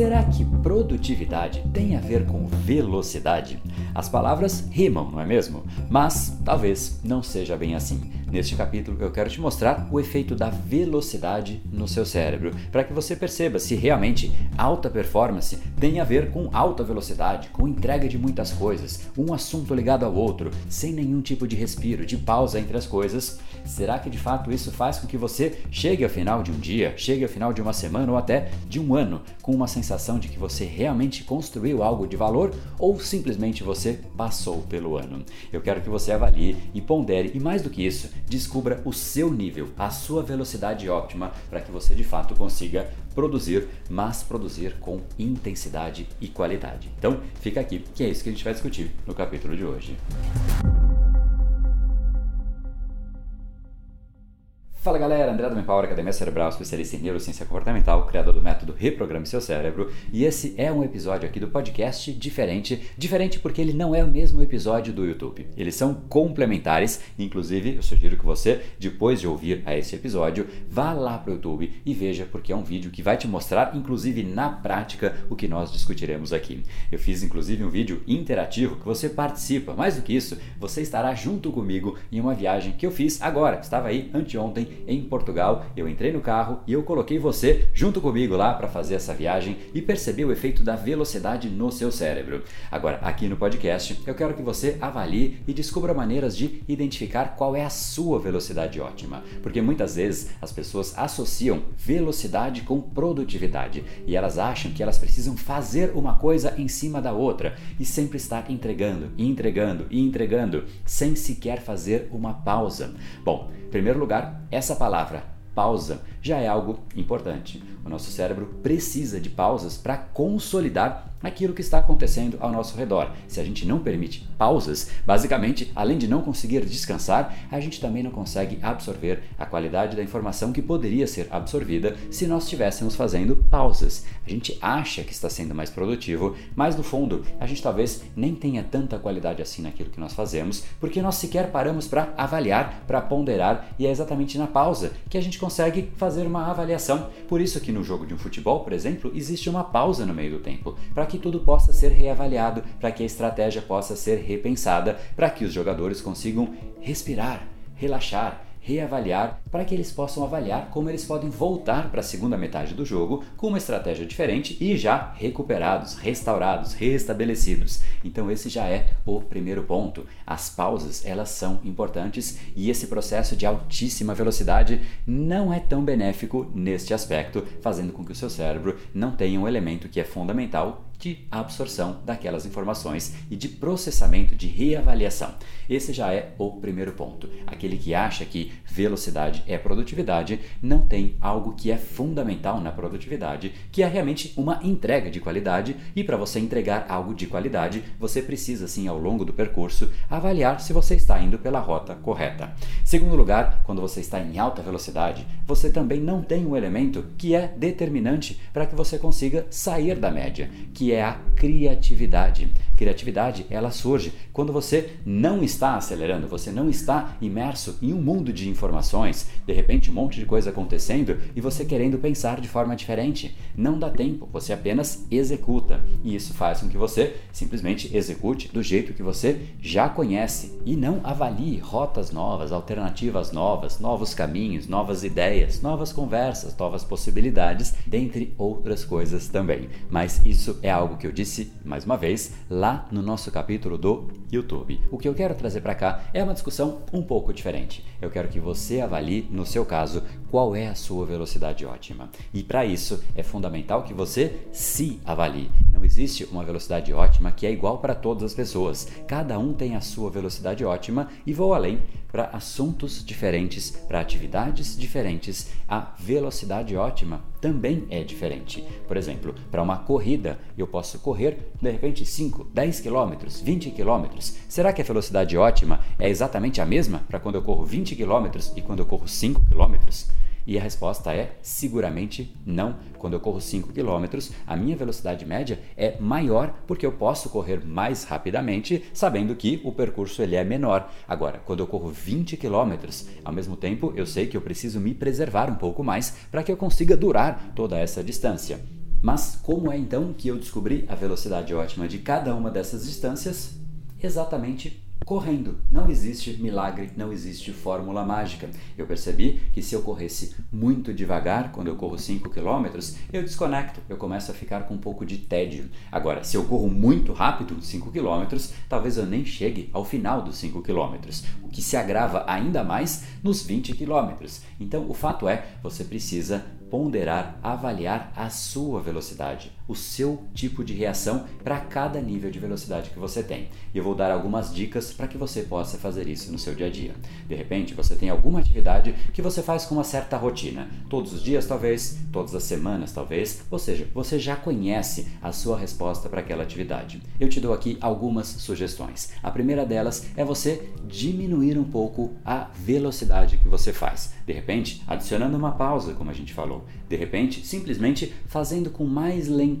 Será que produtividade tem a ver com velocidade? As palavras rimam, não é mesmo? Mas talvez não seja bem assim. Neste capítulo eu quero te mostrar o efeito da velocidade no seu cérebro, para que você perceba se realmente alta performance tem a ver com alta velocidade, com entrega de muitas coisas, um assunto ligado ao outro, sem nenhum tipo de respiro, de pausa entre as coisas. Será que de fato isso faz com que você chegue ao final de um dia, chegue ao final de uma semana ou até de um ano com uma sensação de que você realmente construiu algo de valor ou simplesmente você passou pelo ano? Eu quero que você avalie e pondere e mais do que isso, descubra o seu nível, a sua velocidade óptima para que você de fato consiga produzir, mas produzir com intensidade e qualidade. Então, fica aqui, que é isso que a gente vai discutir no capítulo de hoje. Fala galera, André do Manpower, Academia Cerebral, especialista em neurociência comportamental, criador do método Reprograme Seu Cérebro, e esse é um episódio aqui do podcast diferente, diferente porque ele não é o mesmo episódio do YouTube. Eles são complementares, inclusive eu sugiro que você, depois de ouvir a esse episódio, vá lá para o YouTube e veja porque é um vídeo que vai te mostrar, inclusive na prática, o que nós discutiremos aqui. Eu fiz inclusive um vídeo interativo que você participa, mais do que isso, você estará junto comigo em uma viagem que eu fiz agora, estava aí anteontem em Portugal. Eu entrei no carro e eu coloquei você junto comigo lá para fazer essa viagem e perceber o efeito da velocidade no seu cérebro. Agora, aqui no podcast, eu quero que você avalie e descubra maneiras de identificar qual é a sua velocidade ótima, porque muitas vezes as pessoas associam velocidade com produtividade e elas acham que elas precisam fazer uma coisa em cima da outra e sempre estar entregando, e entregando e entregando sem sequer fazer uma pausa. Bom, em primeiro lugar, essa palavra pausa já é algo importante. O nosso cérebro precisa de pausas para consolidar aquilo que está acontecendo ao nosso redor. Se a gente não permite pausas, basicamente, além de não conseguir descansar, a gente também não consegue absorver a qualidade da informação que poderia ser absorvida se nós estivéssemos fazendo pausas. A gente acha que está sendo mais produtivo, mas no fundo, a gente talvez nem tenha tanta qualidade assim naquilo que nós fazemos, porque nós sequer paramos para avaliar, para ponderar, e é exatamente na pausa que a gente consegue fazer uma avaliação. Por isso que no jogo de um futebol, por exemplo, existe uma pausa no meio do tempo, para que tudo possa ser reavaliado, para que a estratégia possa ser repensada, para que os jogadores consigam respirar, relaxar reavaliar para que eles possam avaliar como eles podem voltar para a segunda metade do jogo com uma estratégia diferente e já recuperados, restaurados, restabelecidos. Então esse já é o primeiro ponto. As pausas, elas são importantes e esse processo de altíssima velocidade não é tão benéfico neste aspecto, fazendo com que o seu cérebro não tenha um elemento que é fundamental de absorção daquelas informações e de processamento, de reavaliação. Esse já é o primeiro ponto. Aquele que acha que velocidade é produtividade não tem algo que é fundamental na produtividade, que é realmente uma entrega de qualidade, e para você entregar algo de qualidade, você precisa sim ao longo do percurso avaliar se você está indo pela rota correta. Segundo lugar, quando você está em alta velocidade, você também não tem um elemento que é determinante para que você consiga sair da média, que é a criatividade. Criatividade, ela surge quando você não está acelerando, você não está imerso em um mundo de informações, de repente um monte de coisa acontecendo e você querendo pensar de forma diferente. Não dá tempo, você apenas executa. E isso faz com que você simplesmente execute do jeito que você já conhece e não avalie rotas novas, alternativas novas, novos caminhos, novas ideias, novas conversas, novas possibilidades, dentre outras coisas também. Mas isso é algo que eu disse mais uma vez lá no nosso capítulo do YouTube. O que eu quero trazer para cá é uma discussão um pouco diferente. Eu quero que você avalie, no seu caso, qual é a sua velocidade ótima. E para isso é fundamental que você se avalie. Não existe uma velocidade ótima que é igual para todas as pessoas. Cada um tem a sua velocidade ótima e vou além para assuntos diferentes, para atividades diferentes, a velocidade ótima também é diferente. Por exemplo, para uma corrida, eu posso correr de repente 5, 10 km, 20 km. Será que a velocidade ótima é exatamente a mesma para quando eu corro 20 km e quando eu corro 5 km? E a resposta é seguramente não. Quando eu corro 5 km, a minha velocidade média é maior porque eu posso correr mais rapidamente, sabendo que o percurso ele é menor. Agora, quando eu corro 20 km, ao mesmo tempo eu sei que eu preciso me preservar um pouco mais para que eu consiga durar toda essa distância. Mas como é então que eu descobri a velocidade ótima de cada uma dessas distâncias? Exatamente correndo. Não existe milagre, não existe fórmula mágica. Eu percebi que se eu corresse muito devagar, quando eu corro 5 km, eu desconecto, eu começo a ficar com um pouco de tédio. Agora, se eu corro muito rápido, 5 km, talvez eu nem chegue ao final dos 5 km, o que se agrava ainda mais nos 20 km. Então, o fato é, você precisa ponderar, avaliar a sua velocidade, o seu tipo de reação para cada nível de velocidade que você tem. E eu vou dar algumas dicas para que você possa fazer isso no seu dia a dia. De repente, você tem alguma atividade que você faz com uma certa rotina, todos os dias talvez, todas as semanas talvez, ou seja, você já conhece a sua resposta para aquela atividade. Eu te dou aqui algumas sugestões. A primeira delas é você diminuir um pouco a velocidade que você faz. De repente, adicionando uma pausa, como a gente falou de repente, simplesmente fazendo com mais lentidão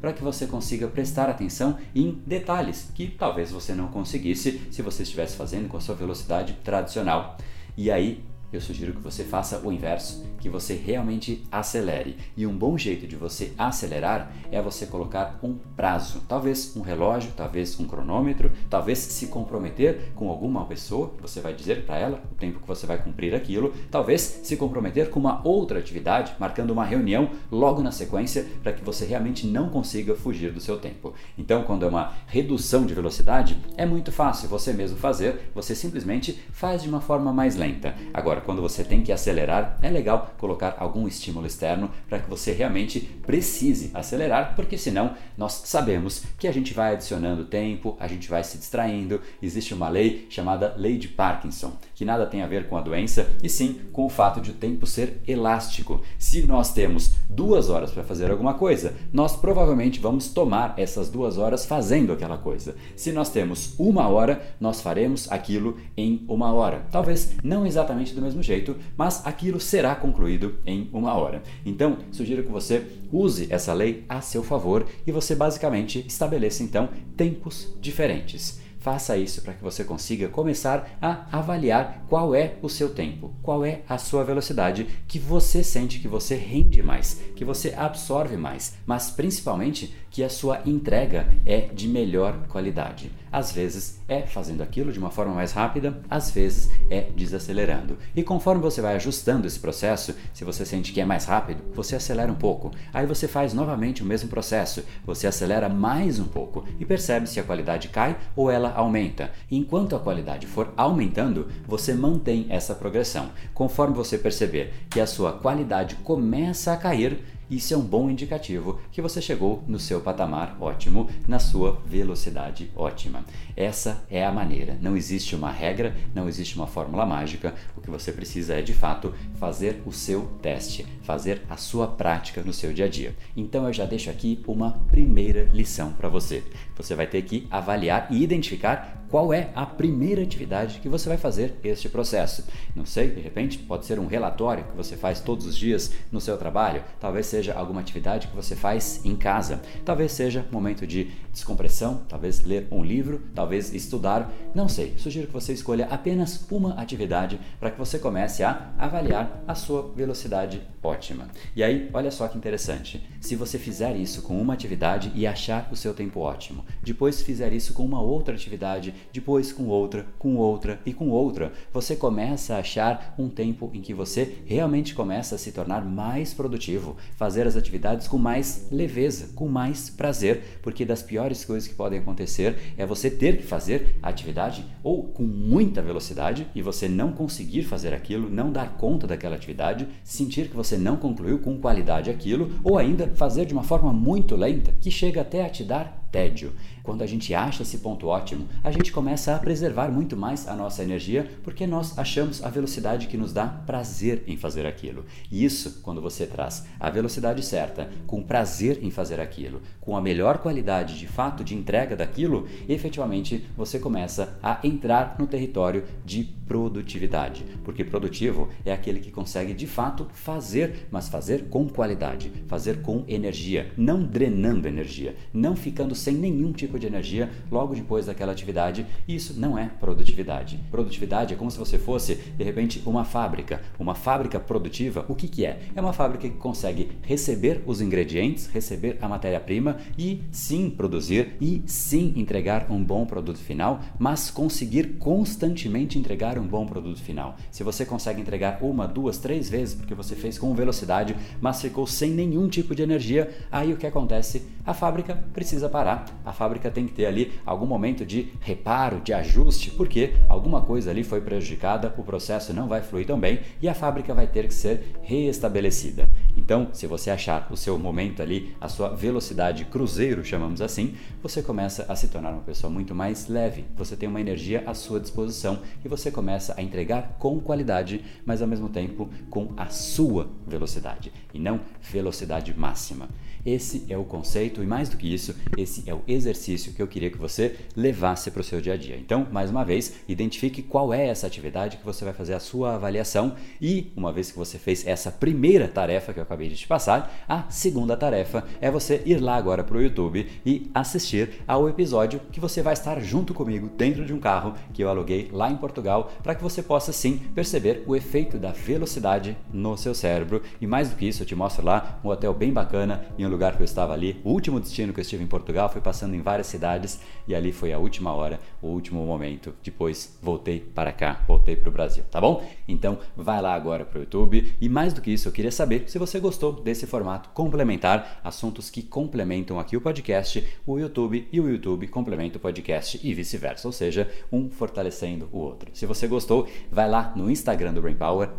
para que você consiga prestar atenção em detalhes que talvez você não conseguisse se você estivesse fazendo com a sua velocidade tradicional. E aí eu sugiro que você faça o inverso, que você realmente acelere. E um bom jeito de você acelerar é você colocar um prazo, talvez um relógio, talvez um cronômetro, talvez se comprometer com alguma pessoa, você vai dizer para ela o tempo que você vai cumprir aquilo, talvez se comprometer com uma outra atividade, marcando uma reunião logo na sequência para que você realmente não consiga fugir do seu tempo. Então, quando é uma redução de velocidade, é muito fácil você mesmo fazer, você simplesmente faz de uma forma mais lenta. Agora, quando você tem que acelerar, é legal colocar algum estímulo externo para que você realmente precise acelerar, porque senão nós sabemos que a gente vai adicionando tempo, a gente vai se distraindo. Existe uma lei chamada lei de Parkinson, que nada tem a ver com a doença e sim com o fato de o tempo ser elástico. Se nós temos duas horas para fazer alguma coisa, nós provavelmente vamos tomar essas duas horas fazendo aquela coisa. Se nós temos uma hora, nós faremos aquilo em uma hora. Talvez não exatamente do mesmo jeito, mas aquilo será concluído em uma hora. Então, sugiro que você use essa lei a seu favor e você basicamente estabeleça então tempos diferentes. Faça isso para que você consiga começar a avaliar qual é o seu tempo, qual é a sua velocidade que você sente que você rende mais, que você absorve mais, mas principalmente que a sua entrega é de melhor qualidade. Às vezes é fazendo aquilo de uma forma mais rápida, às vezes é desacelerando. E conforme você vai ajustando esse processo, se você sente que é mais rápido, você acelera um pouco. Aí você faz novamente o mesmo processo, você acelera mais um pouco e percebe se a qualidade cai ou ela aumenta. Enquanto a qualidade for aumentando, você mantém essa progressão. Conforme você perceber que a sua qualidade começa a cair, isso é um bom indicativo que você chegou no seu patamar ótimo, na sua velocidade ótima. Essa é a maneira. Não existe uma regra, não existe uma fórmula mágica. O que você precisa é de fato fazer o seu teste, fazer a sua prática no seu dia a dia. Então eu já deixo aqui uma primeira lição para você. Você vai ter que avaliar e identificar qual é a primeira atividade que você vai fazer este processo. Não sei, de repente pode ser um relatório que você faz todos os dias no seu trabalho, talvez seja alguma atividade que você faz em casa, talvez seja momento de descompressão, talvez ler um livro, talvez estudar, não sei. Sugiro que você escolha apenas uma atividade para que você comece a avaliar a sua velocidade ótima. E aí, olha só que interessante. Se você fizer isso com uma atividade e achar o seu tempo ótimo, depois fizer isso com uma outra atividade depois com outra, com outra e com outra, você começa a achar um tempo em que você realmente começa a se tornar mais produtivo, fazer as atividades com mais leveza, com mais prazer, porque das piores coisas que podem acontecer é você ter que fazer a atividade ou com muita velocidade e você não conseguir fazer aquilo, não dar conta daquela atividade, sentir que você não concluiu com qualidade aquilo, ou ainda fazer de uma forma muito lenta que chega até a te dar tédio. Quando a gente acha esse ponto ótimo, a gente começa a preservar muito mais a nossa energia porque nós achamos a velocidade que nos dá prazer em fazer aquilo. E isso, quando você traz a velocidade certa, com prazer em fazer aquilo, com a melhor qualidade de fato de entrega daquilo, efetivamente você começa a entrar no território de produtividade, porque produtivo é aquele que consegue de fato fazer, mas fazer com qualidade, fazer com energia, não drenando energia, não ficando sem nenhum tipo de energia logo depois daquela atividade. Isso não é produtividade. Produtividade é como se você fosse, de repente, uma fábrica. Uma fábrica produtiva, o que, que é? É uma fábrica que consegue receber os ingredientes, receber a matéria-prima e sim produzir e sim entregar um bom produto final, mas conseguir constantemente entregar um bom produto final. Se você consegue entregar uma, duas, três vezes porque você fez com velocidade, mas ficou sem nenhum tipo de energia, aí o que acontece? A fábrica precisa parar. A fábrica tem que ter ali algum momento de reparo, de ajuste, porque alguma coisa ali foi prejudicada, o processo não vai fluir tão bem e a fábrica vai ter que ser reestabelecida. Então, se você achar o seu momento ali, a sua velocidade cruzeiro, chamamos assim, você começa a se tornar uma pessoa muito mais leve. Você tem uma energia à sua disposição e você começa a entregar com qualidade, mas ao mesmo tempo com a sua velocidade e não velocidade máxima. Esse é o conceito e mais do que isso, esse é o exercício que eu queria que você levasse para o seu dia a dia. Então, mais uma vez, identifique qual é essa atividade que você vai fazer a sua avaliação e, uma vez que você fez essa primeira tarefa que eu acabei de te passar, a segunda tarefa é você ir lá agora para o YouTube e assistir ao episódio que você vai estar junto comigo dentro de um carro que eu aluguei lá em Portugal para que você possa sim perceber o efeito da velocidade no seu cérebro e mais do que isso, eu te mostro lá um hotel bem bacana em um lugar que eu estava ali. O último destino que eu estive em Portugal foi passando em várias cidades e ali foi a última hora, o último momento. Depois voltei para cá, voltei para o Brasil, tá bom? Então vai lá agora para o YouTube e mais do que isso, eu queria saber se você gostou desse formato complementar, assuntos que complementam aqui o podcast, o YouTube e o YouTube complementa o podcast e vice-versa, ou seja, um fortalecendo o outro. Se você gostou, vai lá no Instagram do Brain Power,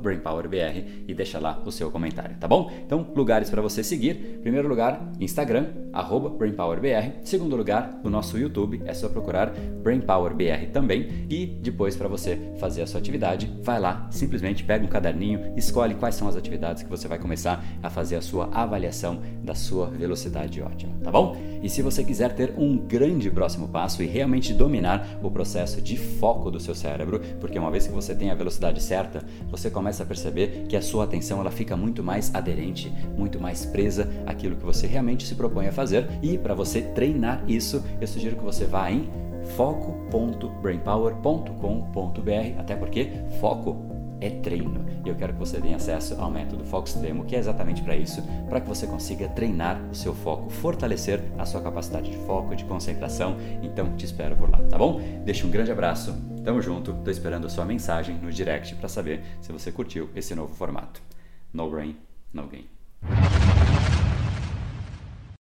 BrainPowerBR e deixa lá o seu comentário, tá bom? Então, lugares para você seguir Primeiro lugar, Instagram, arroba BrainPowerBR. Segundo lugar, o nosso YouTube, é só procurar BrainPowerBR também. E depois, para você fazer a sua atividade, vai lá, simplesmente pega um caderninho, escolhe quais são as atividades que você vai começar a fazer a sua avaliação da sua velocidade ótima, tá bom? E se você quiser ter um grande próximo passo e realmente dominar o processo de foco do seu cérebro, porque uma vez que você tem a velocidade certa, você começa a perceber que a sua atenção ela fica muito mais aderente, muito mais presa aquilo que você realmente se propõe a fazer. E para você treinar isso, eu sugiro que você vá em foco.brainpower.com.br, até porque foco é treino. E eu quero que você tenha acesso ao método Foco Extremo, que é exatamente para isso, para que você consiga treinar o seu foco, fortalecer a sua capacidade de foco, de concentração. Então te espero por lá, tá bom? Deixa um grande abraço. Tamo junto. Tô esperando a sua mensagem no direct para saber se você curtiu esse novo formato. No brain, no gain.